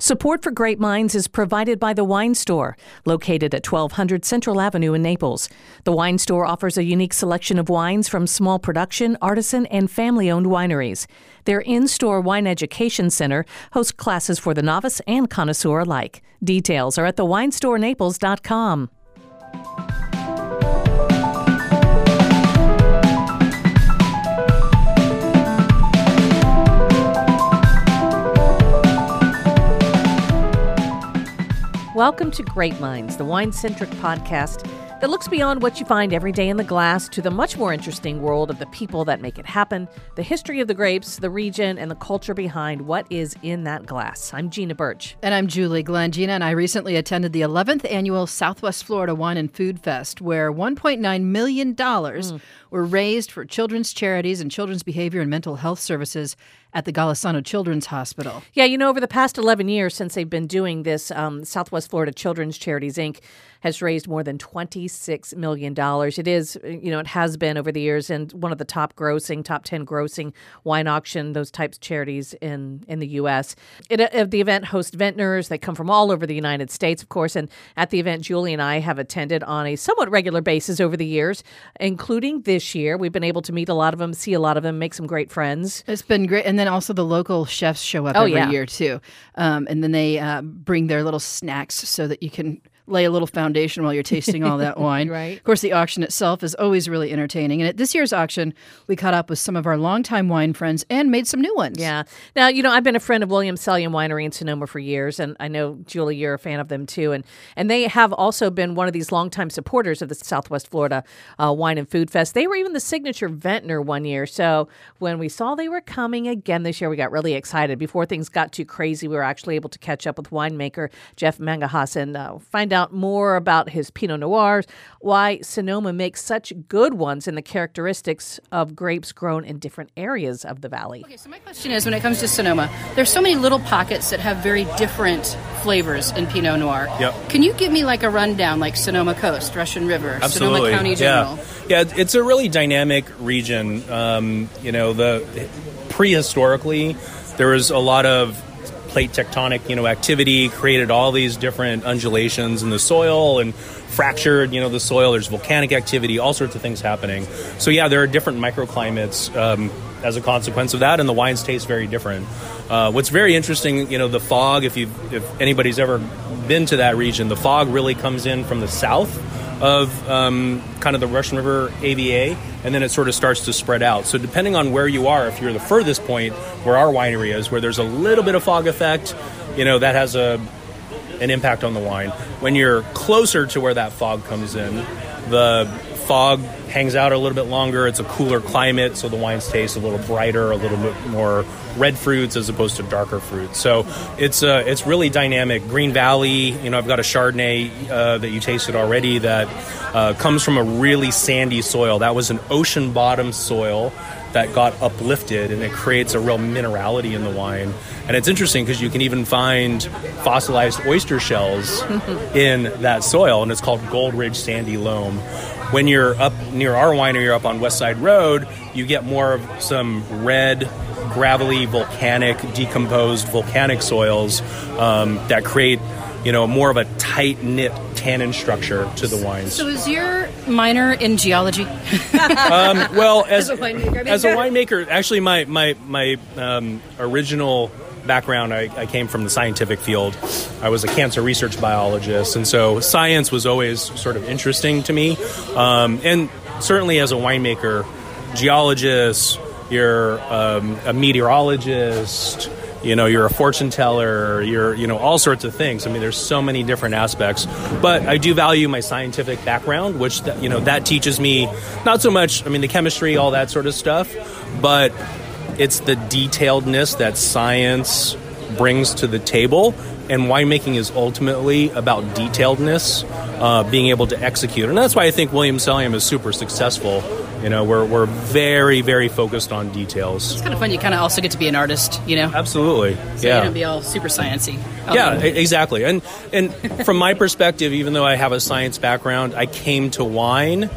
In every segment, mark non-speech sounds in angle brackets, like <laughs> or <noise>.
Support for Grape Minds is provided by The Wine Store, located at 1200 Central Avenue in Naples. The Wine Store offers a unique selection of wines from small production, artisan, and family owned wineries. Their in store wine education center hosts classes for the novice and connoisseur alike. Details are at thewinestorenaples.com. Welcome to Grape Minds, the wine centric podcast that looks beyond what you find every day in the glass to the much more interesting world of the people that make it happen, the history of the grapes, the region, and the culture behind what is in that glass. I'm Gina Birch. And I'm Julie Glenn. Gina and I recently attended the 11th annual Southwest Florida Wine and Food Fest, where $1.9 million mm. were raised for children's charities and children's behavior and mental health services at the Golisano Children's Hospital. Yeah, you know, over the past 11 years since they've been doing this, um, Southwest Florida Children's Charities, Inc. has raised more than $26 million. It is, you know, it has been over the years and one of the top grossing, top 10 grossing wine auction, those types of charities in, in the U.S. It, uh, the event hosts vintners. They come from all over the United States, of course. And at the event, Julie and I have attended on a somewhat regular basis over the years, including this year. We've been able to meet a lot of them, see a lot of them, make some great friends. It's been great. And then also the local chefs show up oh, every yeah. year too, um, and then they uh, bring their little snacks so that you can lay a little foundation while you're tasting all that <laughs> wine. right. Of course, the auction itself is always really entertaining. And at this year's auction, we caught up with some of our longtime wine friends and made some new ones. Yeah. Now, you know, I've been a friend of Williams Selyem Winery in Sonoma for years, and I know Julie, you're a fan of them too. And and they have also been one of these longtime supporters of the Southwest Florida uh, Wine and Food Fest. They were even the signature vintner one year. So when we saw they were coming again this year, we got really excited. Before things got too crazy, we were actually able to catch up with winemaker Jeff Mangahas and uh, find out out more about his Pinot Noirs, why Sonoma makes such good ones, and the characteristics of grapes grown in different areas of the valley. Okay, so my question is when it comes to Sonoma, there's so many little pockets that have very different flavors in Pinot Noir. Yep. Can you give me like a rundown, like Sonoma Coast, Russian River, Absolutely. Sonoma County General? Yeah. yeah, it's a really dynamic region. Um, you know, the prehistorically, there was a lot of plate tectonic, you know, activity created all these different undulations in the soil and fractured, you know, the soil. There's volcanic activity, all sorts of things happening. So yeah, there are different microclimates um, as a consequence of that, and the wines taste very different. Uh, what's very interesting, you know, the fog. If you if anybody's ever been to that region, the fog really comes in from the south of um, kind of the Russian River AVA, and then it sort of starts to spread out. So depending on where you are, if you're the furthest point where our winery is, where there's a little bit of fog effect, you know that has a an impact on the wine. When you're closer to where that fog comes in, the fog hangs out a little bit longer. It's a cooler climate, so the wines taste a little brighter, a little bit more red fruits as opposed to darker fruits. So it's uh, it's really dynamic. Green Valley, you know, I've got a Chardonnay uh, that you tasted already that uh, comes from a really sandy soil. That was an ocean bottom soil that got uplifted and it creates a real minerality in the wine. And it's interesting because you can even find fossilized oyster shells <laughs> in that soil, and it's called Gold Ridge Sandy Loam. When you're up near our winery, you're up on West Side Road, you get more of some red, gravelly, volcanic, decomposed volcanic soils um, that create you know, more of a tight knit tannin structure to the wines. So, is your minor in geology? <laughs> um, well, as, as, a winemaker, as a winemaker, actually, my my my um, original background, I, I, came from the scientific field. I was a cancer research biologist, and so science was always sort of interesting to me. Um, and certainly, as a winemaker, geologist, you're um, a meteorologist you know you're a fortune teller you're you know all sorts of things. I mean there's so many different aspects. But i do value my scientific background which you know that teaches me not so much i mean the chemistry all that sort of stuff but it's the detailedness that science brings to the table and winemaking is ultimately about detailedness uh, being able to execute. And that's why i think williams selyem is super successful you know, we're, we're very, very focused on details. It's kind of fun. You kind of also get to be an artist, you know? Absolutely. So yeah. you don't be all super sciencey. Yeah, exactly. And, and from my perspective, even though I have a science background, I came to wine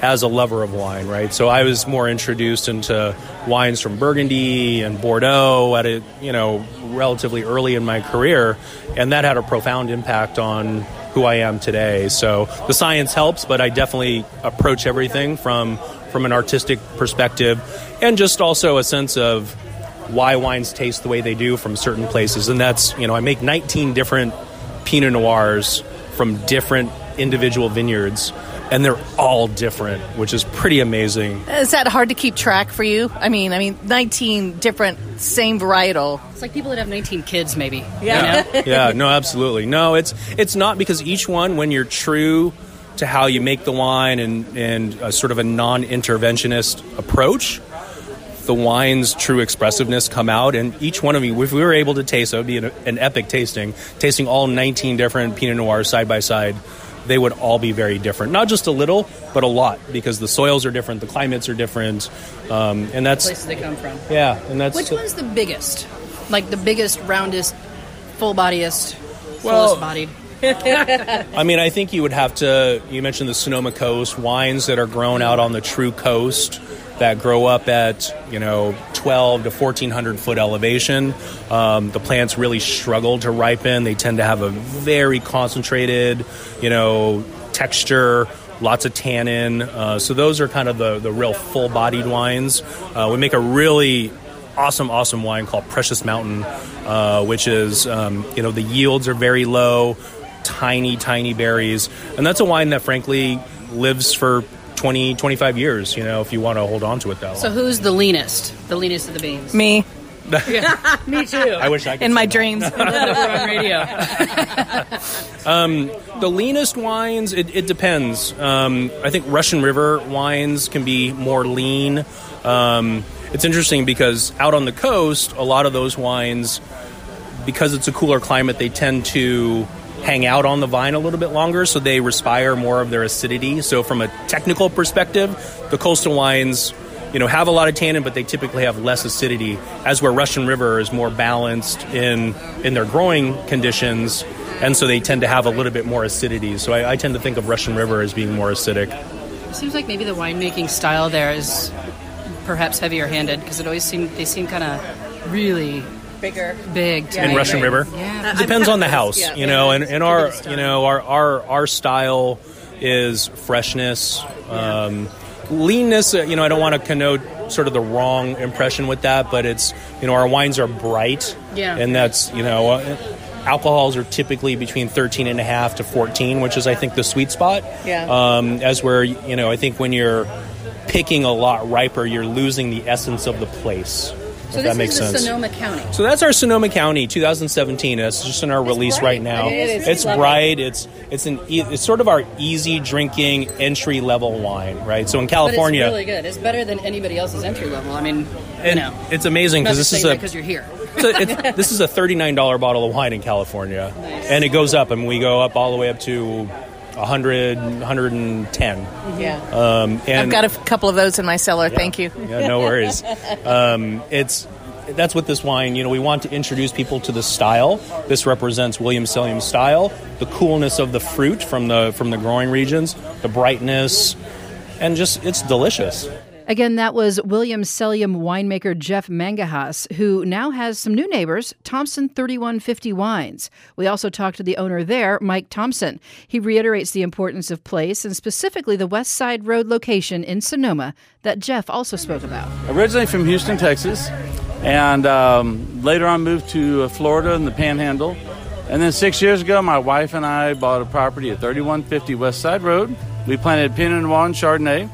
as a lover of wine, right? So I was more introduced into wines from Burgundy and Bordeaux at a, you know, relatively early in my career, and that had a profound impact on who I am today. So the science helps, but I definitely approach everything from from an artistic perspective, and just also a sense of why wines taste the way they do from certain places. And that's you know I make 19 different Pinot Noirs from different individual vineyards and they're all different, which is pretty amazing. Is that hard to keep track for you? I mean, I mean, 19 different, same varietal. It's like people that have 19 kids, maybe. Yeah. You know? <laughs> yeah, no, absolutely. No, it's it's not because each one, when you're true to how you make the wine and and a sort of a non-interventionist approach, the wine's true expressiveness come out, and each one of you, if we were able to taste, that would be an, an epic tasting, tasting all 19 different Pinot Noirs side by side they would all be very different. Not just a little, but a lot, because the soils are different, the climates are different, um, and that's places they come from. Yeah, and that's which one's the biggest, like the biggest, roundest, full bodiest, well, fullest bodied. <laughs> I mean, I think you would have to. You mentioned the Sonoma Coast wines that are grown out on the true coast that grow up at you know 12 to 1400 foot elevation. Um, the plants really struggle to ripen. They tend to have a very concentrated, you know, texture. Lots of tannin. Uh, so those are kind of the, the real full bodied wines. Uh, we make a really awesome, awesome wine called Precious Mountain, uh, which is, um, you know, the yields are very low, tiny, tiny berries. And that's a wine that, frankly, lives for 20, 25 years, you know, if you want to hold on to it that long. So who's the leanest? The leanest of the beans? Me. <laughs> yeah, me too. I wish I could in my dreams. <laughs> on radio. <laughs> um, the leanest wines, it, it depends. Um, I think Russian River wines can be more lean. Um, it's interesting because out on the coast, a lot of those wines, because it's a cooler climate, they tend to hang out on the vine a little bit longer, so they respire more of their acidity. So, from a technical perspective, the coastal wines, you know, have a lot of tannin, but they typically have less acidity. As where Russian River is more balanced in in their growing conditions, and so they tend to have a little bit more acidity. So, I, I tend to think of Russian River as being more acidic. It seems like maybe the winemaking style there is perhaps heavier handed because it always seem they seem kind of really bigger, big in Russian River. Yeah, it depends on the house, yeah, you know. And, and our, you know, our, our our style is freshness, um, leanness. Uh, you know, I don't want to connote sort of the wrong impression with that, but it's you know, our wines are bright, yeah, and that's you know. Uh, alcohols are typically between 13 and a half to 14 which is i think the sweet spot yeah um, as where you know i think when you're picking a lot riper you're losing the essence of the place so that makes sense. Sonoma County. So that's our Sonoma County 2017. It's just in our it's release bright. right now. it is. It's bright. It's it's an it's sort of our easy drinking entry level wine, right? So in California, but it's really good. It's better than anybody else's entry level. I mean, you know, it's amazing because this is a because you're here. <laughs> so it's, this is a thirty nine dollar bottle of wine in California, nice. and it goes up, and we go up all the way up to 100, 110. Yeah. Um, and I've got a couple of those in my cellar. Yeah. Thank you. Yeah, no worries. <laughs> Um, it's that's what this wine, you know, we want to introduce people to the style. This represents Williams Selyem's style, the coolness of the fruit from the from the growing regions, the brightness, and just it's delicious. Again, that was Williams Selyem winemaker Jeff Mangahas, who now has some new neighbors, Thompson 3150 Wines. We also talked to the owner there, Mike Thompson. He reiterates the importance of place and specifically the West Side Road location in Sonoma that Jeff also spoke about. Originally from Houston, Texas, and um, later on moved to Florida in the Panhandle. And then six years ago, my wife and I bought a property at 3150 West Side Road. We planted Pinot Noir and Chardonnay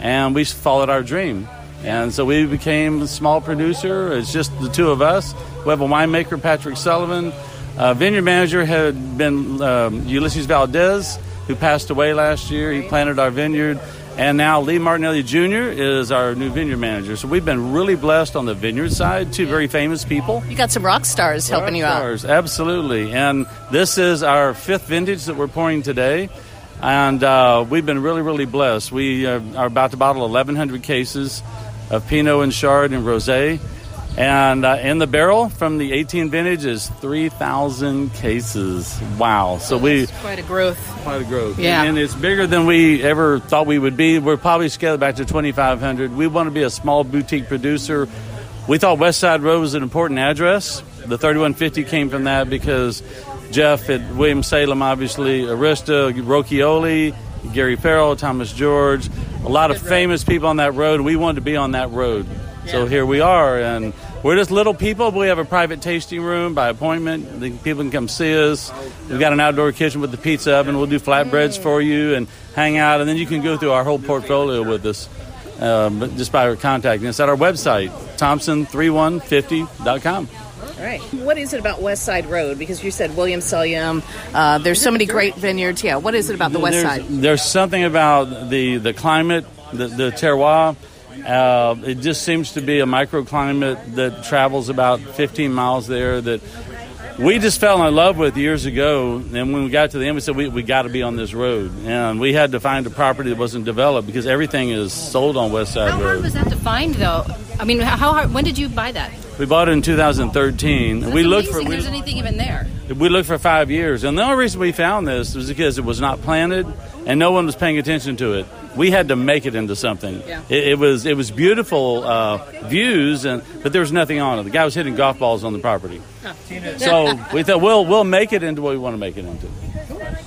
and we followed our dream. And so we became a small producer. It's just the two of us. We have a winemaker, Patrick Sullivan. Uh, vineyard manager had been um, Ulysses Valdez, who passed away last year. He planted our vineyard. And now Lee Martinelli Jr. is our new vineyard manager. So we've been really blessed on the vineyard side. Two very famous people. You got some rock stars rock helping you stars, out. Absolutely. And this is our fifth vintage that we're pouring today and uh, we've been really, really blessed. We uh, are about to bottle 1,100 cases of Pinot and Chard and Rosé, and uh, in the barrel from the 18 vintage is 3,000 cases. Wow! So we quite a growth. Quite a growth. Yeah, and, and it's bigger than we ever thought we would be. We're probably scaled back to 2,500. We want to be a small boutique producer. We thought West Side Road was an important address The 3150 came from that because Jeff at Williams Selyem, obviously, Arista, Rochioli, Gary Farrell, Thomas George, a lot of famous people on that road. We wanted to be on that road. So here we are, and we're just little people. But we have a private tasting room by appointment. The people can come see us. We've got an outdoor kitchen with the pizza oven. We'll do flatbreads for you and hang out, and then you can go through our whole portfolio with us um, just by contacting us at our website, thompson3150.com. All right. What is it about West Side Road? Because you said Williams Selyem. Uh, there's so many great vineyards. Yeah. What is it about the West there's, Side? There's something about the, the climate, the, the terroir. Uh, it just seems to be a microclimate that travels about 15 miles there that we just fell in love with years ago. And when we got to the end, we said we, we got to be on this road. And we had to find a property that wasn't developed because everything is sold on West Side How Road. hard was that to find, though? I mean, how hard? When did you buy that? We bought it in 2013. That's we looked for we, There's anything even there. we looked for five years, and the only reason we found this was because it was not planted and no one was paying attention to it. We had to make it into something. Yeah. It, it was it was beautiful uh, views, and but there was nothing on it. The guy was hitting golf balls on the property. So we thought we'll we'll make it into what we want to make it into,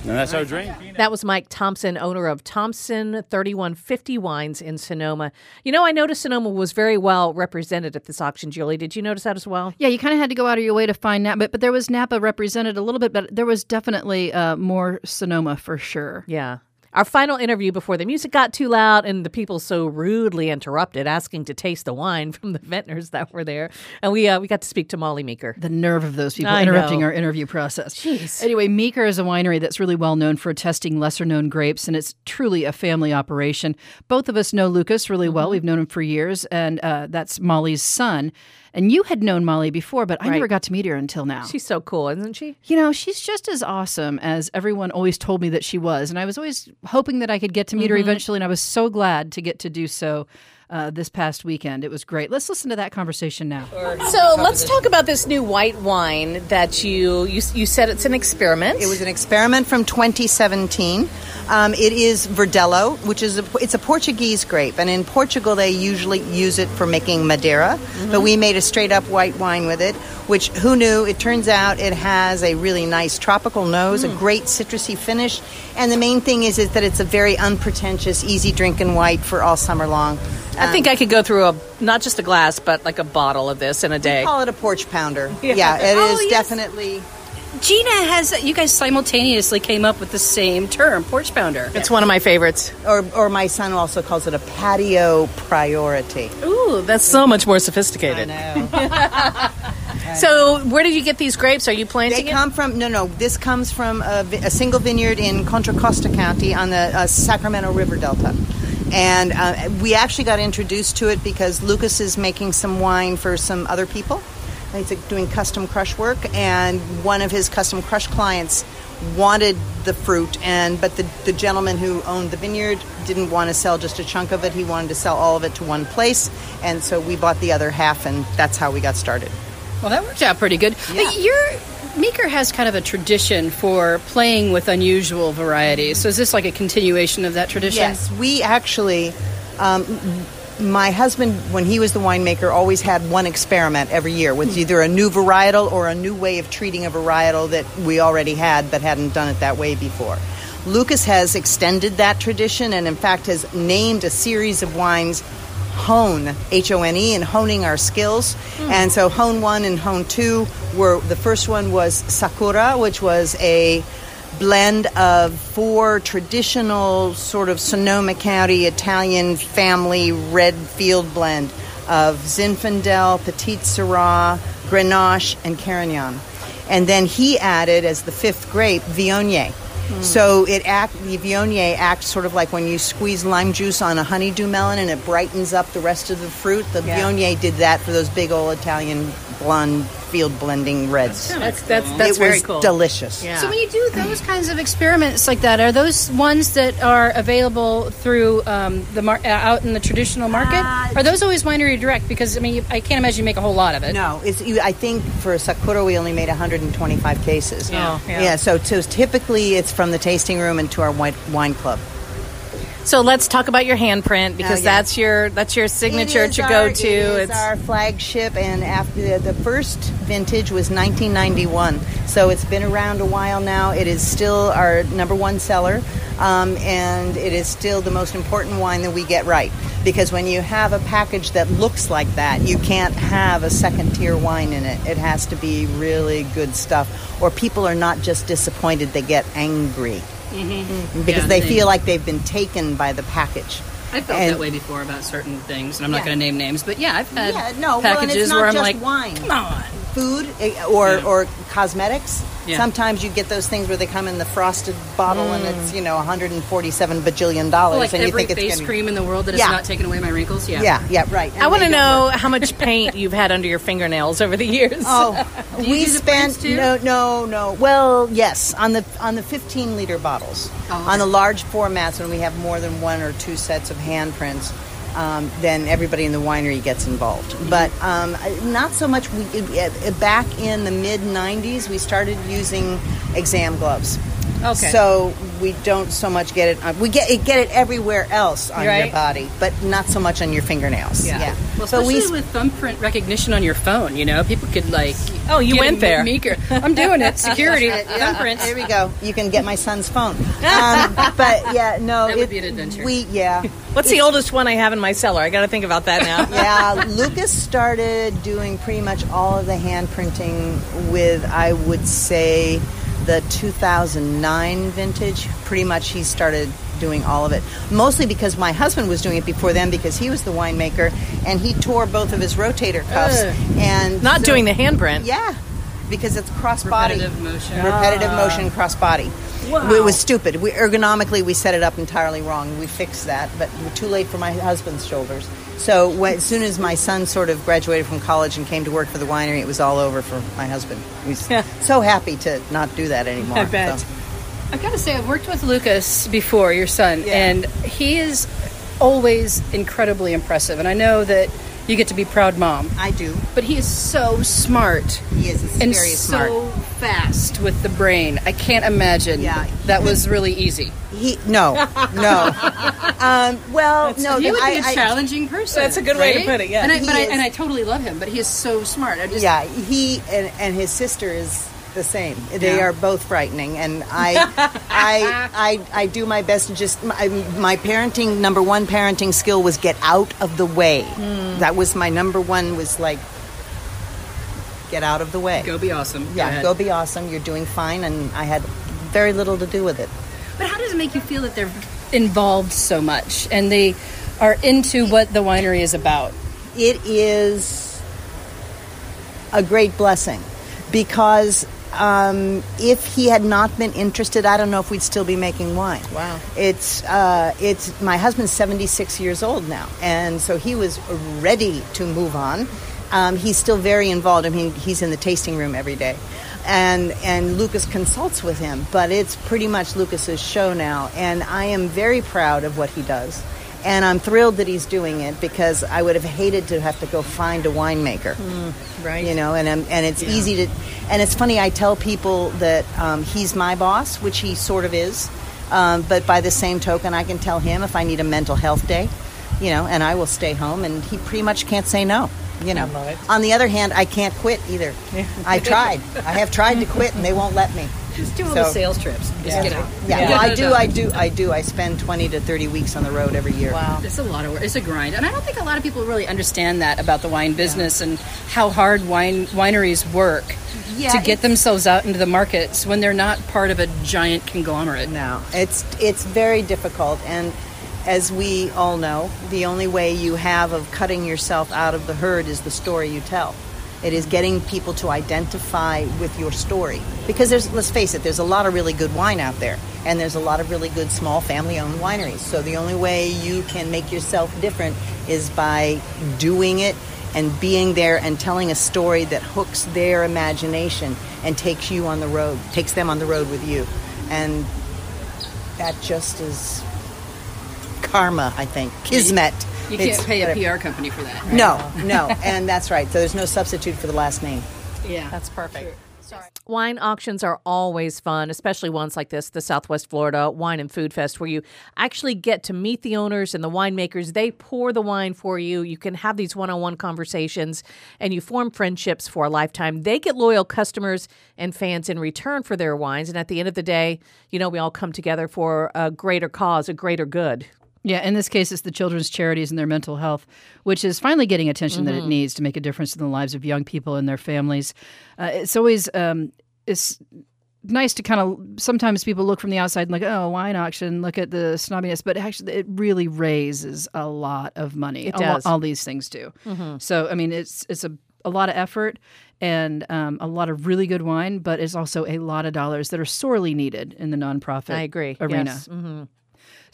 and that's our dream. That was Mike Thompson, owner of Thompson 3150 Wines in Sonoma. You know, I noticed Sonoma was very well represented at this auction, Julie. Did you notice that as well? Yeah, you kind of had to go out of your way to find Napa, but, but there was Napa represented a little bit, but there was definitely uh, more Sonoma for sure. Yeah. Our final interview before the music got too loud and the people so rudely interrupted, asking to taste the wine <laughs> from the vintners that were there, and we uh, we got to speak to Molly Meeker. The nerve of those people I interrupting know. our interview process. Jeez. Anyway, Meeker is a winery that's really well known for testing lesser known grapes, and it's truly a family operation. Both of us know Lucas really well. Mm-hmm. We've known him for years, and uh, that's Molly's son. And you had known Molly before, but I Right. never got to meet her until now. She's so cool, isn't she? You know, she's just as awesome as everyone always told me that she was. And I was always hoping that I could get to meet her Mm-hmm. eventually. And I was so glad to get to do so uh, this past weekend. It was great. Let's listen to that conversation now. So let's talk about this new white wine that you you, you said it's an experiment. It was an experiment from 2017. Um, it is Verdelho, which is a, it's a Portuguese grape, and in Portugal they usually use it for making Madeira. But mm-hmm. we made a straight up white wine with it, which who knew? It turns out it has a really nice tropical nose, a mm. great citrusy finish, and the main thing is is that it's a very unpretentious, easy drinking white for all summer long. I think um, I could go through a not just a glass, but like a bottle of this in a day. Call it a porch pounder. <laughs> Yeah, it oh, is Oh, yes. definitely. Gina has. You guys simultaneously came up with the same term, porch pounder. It's one of my favorites. Or, or my son also calls it a patio priority. Ooh, that's so much more sophisticated. know. <laughs> So, where did you get these grapes? Are you They planting it? come from no, no. This comes from a, a single vineyard in Contra Costa County on the uh, Sacramento River Delta, and uh, we actually got introduced to it because Lucas is making some wine for some other people. He's doing custom crush work, and one of his custom crush clients wanted the fruit, and but the, the gentleman who owned the vineyard didn't want to sell just a chunk of it. He wanted to sell all of it to one place, and so we bought the other half, and that's how we got started. Well, that worked out pretty good. Yeah. But Your Meeker has kind of a tradition for playing with unusual varieties. So is this like a continuation of that tradition? Yes, we actually. Um, my husband, when he was the winemaker, always had one experiment every year with either a new varietal or a new way of treating a varietal that we already had but hadn't done it that way before. Lucas has extended that tradition and, in fact, has named a series of wines Hone, H O N E, and honing our skills. Hmm. And so Hone 1 and Hone 2 were the first one was Sakura, which was a blend of four traditional sort of Sonoma County Italian family red field blend of Zinfandel, Petite Sirah, Grenache, and Carignan. And then he added as the fifth grape Viognier. Hmm. So it act the Viognier acts sort of like when you squeeze lime juice on a honeydew melon and it brightens up the rest of the fruit. The Yeah. Viognier did that for those big old Italian blonde field blending reds. That's that's that's it very was cool. delicious. Yeah. So when you do those kinds of experiments like that, are those ones that are available through um, the mar- uh, out in the traditional market? are those always winery direct? Because I mean, you, I can't imagine you make a whole lot of it. No, it's. you- I think for Sakura we only made 125 cases. Oh, yeah. So, so typically it's from the tasting room into our wine, wine club. So let's talk about your handprint because Oh, yeah. that's your that's your signature to go It to. is our flagship, and after the, the first vintage was 1991, so it's been around a while now. It is still our number one seller, um, and it is still the most important wine that we get right. Because when you have a package that looks like that, you can't have a second tier wine in it. It has to be really good stuff, or people are not just disappointed; they get angry because Yeah, they they- feel like they've been taken by the package. I felt And- that way before about certain things, and I'm not going to name names, but yeah, I've had Yeah, no, well, and packages it's not where I'm just like, wine. come on. food eh, or Yeah. or cosmetics. Yeah. Sometimes you get those things where they come in the frosted bottle and it's mm. you know 147 bajillion dollars, Like and you every think it's face gonna- cream in the world that Yeah. has not taken away my wrinkles. Yeah. Yeah, yeah, right. I want to know work. how much <laughs> paint you've had under your fingernails over the years. Oh, <laughs> we spent no, no, no. Well, yes, on the on the 15 liter bottles, Oh, on the large formats when we have more than one or two sets of handprints. Um, then everybody in the winery gets involved, but um, not so much. We, back in the mid '90s, we started using exam gloves. Okay. So we don't so much get it. On, we get it, get it everywhere else on your body, but not so much on your fingernails. Yeah. Well, but especially we s- with thumbprint recognition on your phone, you know, people could like. Oh, you get went a there. Meeker. I'm doing it. Security. <laughs> Yeah, Thumbprints. There we go. You can get my son's phone. <laughs> Um, but yeah, no, That would be an adventure. We yeah, <laughs> What's the oldest one I have in my cellar? I got to think about that now. yeah. Lucas started doing pretty much all of the hand printing with, I would say, the 2009 vintage. Pretty much, he started doing all of it. Mostly because my husband was doing it before then because he was the winemaker and he tore both of his rotator cuffs Ugh. and Not so- doing the handprint. Yeah, because it's cross body. Repetitive motion. Repetitive ah. motion cross body. It was stupid. We ergonomically we set it up entirely wrong. We fixed that, but we were too late for my husband's shoulders. So when, as soon as my son sort of graduated from college and came to work for the winery, it was all over for my husband. He's Yeah. so happy to not do that anymore. <laughs> I bet. So- I've got to say, I've worked with Lucas before, your son, Yeah. and he is always incredibly impressive. And I know that you get to be proud mom, I do. but he is so smart He is and very smart. so fast with the brain. I can't imagine Yeah. that was really easy. He no no. <laughs> um, well, no. he would I, be a I- challenging person. That's a good way to put it, yeah. and I, but I, and I totally love him. But he is so smart. I just yeah, he and, and his sister is the same. They Yeah. are both frightening, and I, <laughs> I, I, I do my best to just my, my parenting number one parenting skill was get out of the way. Hmm. That was my number one was like get out of the way. go be awesome. yeah, ahead. go be awesome. You're doing fine, and I had very little to do with it. But how does it make you feel that they're involved so much and they are into what the winery is about? it is a great blessing because um, if he had not been interested, I don't know if we'd still be making wine. Wow. It's uh, it's my husband's seventy six years old now, and so he was ready to move on. Um, he's still very involved. I mean, he's in the tasting room every day, and and Lucas consults with him. But it's pretty much Lucas's show now, and I am very proud of what he does. And I'm thrilled that he's doing it because I would have hated to have to go find a winemaker. Right. you know and um, and it's easy to and it's funny i tell people that um, he's my boss which he sort of is um, but by the same token i can tell him if i need a mental health day you know and i will stay home and he pretty much can't say no you know. On the other hand i can't quit either. <laughs> I tried. I have tried to quit and they won't let me Just do all So- sales trips. Just get out. yeah, Yeah. well, i do i do i do i spend 20 to 30 weeks on the road every year Wow. It's a lot of work. It's a grind, and I don't think a lot of people really understand that about the wine business and how hard wine wineries work Yeah, to get themselves out into the markets when they're not part of a giant conglomerate. No, it's it's very difficult, and as we all know, the only way you have of cutting yourself out of the herd is the story you tell. It is getting people to identify with your story because there's let's face it, there's a lot of really good wine out there, and there's a lot of really good small family-owned wineries. So the only way you can make yourself different is by doing it and being there and telling a story that hooks their imagination and takes you on the road, takes them on the road with you. And that just is karma, I think. Kismet. You can't It's pay a whatever. PR company for that. right? No, no, and that's right. So there's no substitute for the last name. Yeah. That's perfect. Wine auctions are always fun, especially ones like this, the Southwest Florida Wine and Food Fest, where you actually get to meet the owners and the winemakers. They pour the wine for you. You can have these one on one conversations and you form friendships for a lifetime. They get loyal customers and fans in return for their wines. And at the end of the day, you know, we all come together for a greater cause, a greater good. Yeah, in this case, it's the children's charities and their mental health, which is finally getting attention that it needs to make a difference in the lives of young people and their families. Uh, it's always um, it's nice to kind of sometimes people look from the outside and like, oh, wine auction, look at the snobbiness, but actually, it really raises a lot of money. It A does. all these things do. So, I mean, it's it's a a lot of effort and um, a lot of really good wine, but it's also a lot of dollars that are sorely needed in the nonprofit I agree. arena. Yes. Mhm.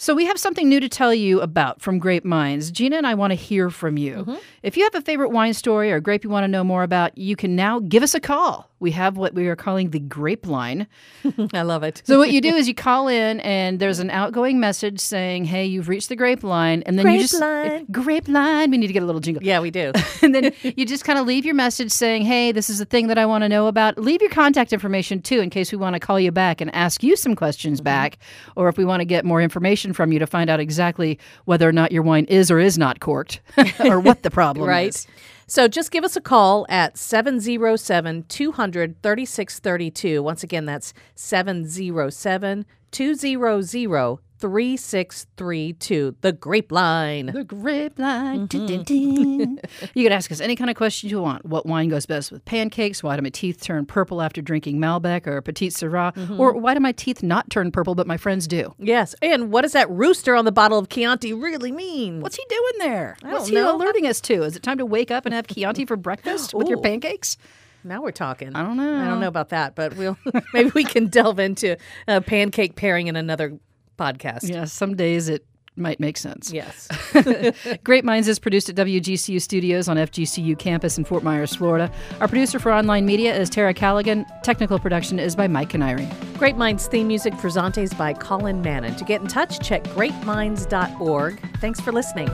So we have something new to tell you about from Grape Minds. Gina and I want to hear from you. Mm-hmm. If you have a favorite wine story or grape you want to know more about, you can now give us a call. We have what we are calling the Grape Line. <laughs> I love it. So what you do is you call in and there's an outgoing message saying, "Hey, you've reached the Grape Line," and then you Grape just Line. <laughs> Grape Line. We need to get a little jingle. Yeah, we do. <laughs> and then you just kind of leave your message saying, "Hey, this is the thing that I want to know about." Leave your contact information too, in case we want to call you back and ask you some questions mm-hmm. back, or if we want to get more information from you to find out exactly whether or not your wine is or is not corked, or what the problem is. right? is. So just give us a call at 707 200 3632. Once again, that's 707 200 3632. The Grape Line. The grape line. dun, dun, dun. <laughs> you can ask us any kind of question you want. What wine goes best with pancakes? Why do my teeth turn purple after drinking Malbec or Petite Sirah? Or why do my teeth not turn purple but my friends do? Yes. And what does that rooster on the bottle of Chianti really mean? What's he doing there? What's don't he know. alerting us to? Is it time to wake up and have Chianti for <laughs> breakfast with your pancakes? Now we're talking. I don't know. I don't know about that, but we'll <laughs> maybe we can delve into uh, pancake pairing in another podcast. Yeah, some days it might make sense. Yes. <laughs> Grape Minds is produced at WGCU Studios on FGCU campus in Fort Myers, Florida. Our producer for online media is Tara Callaghan. Technical production is by Mike Canary. Grape Minds theme music for Zantes by Colin Mannon. To get in touch, check grapeminds.org. Thanks for listening.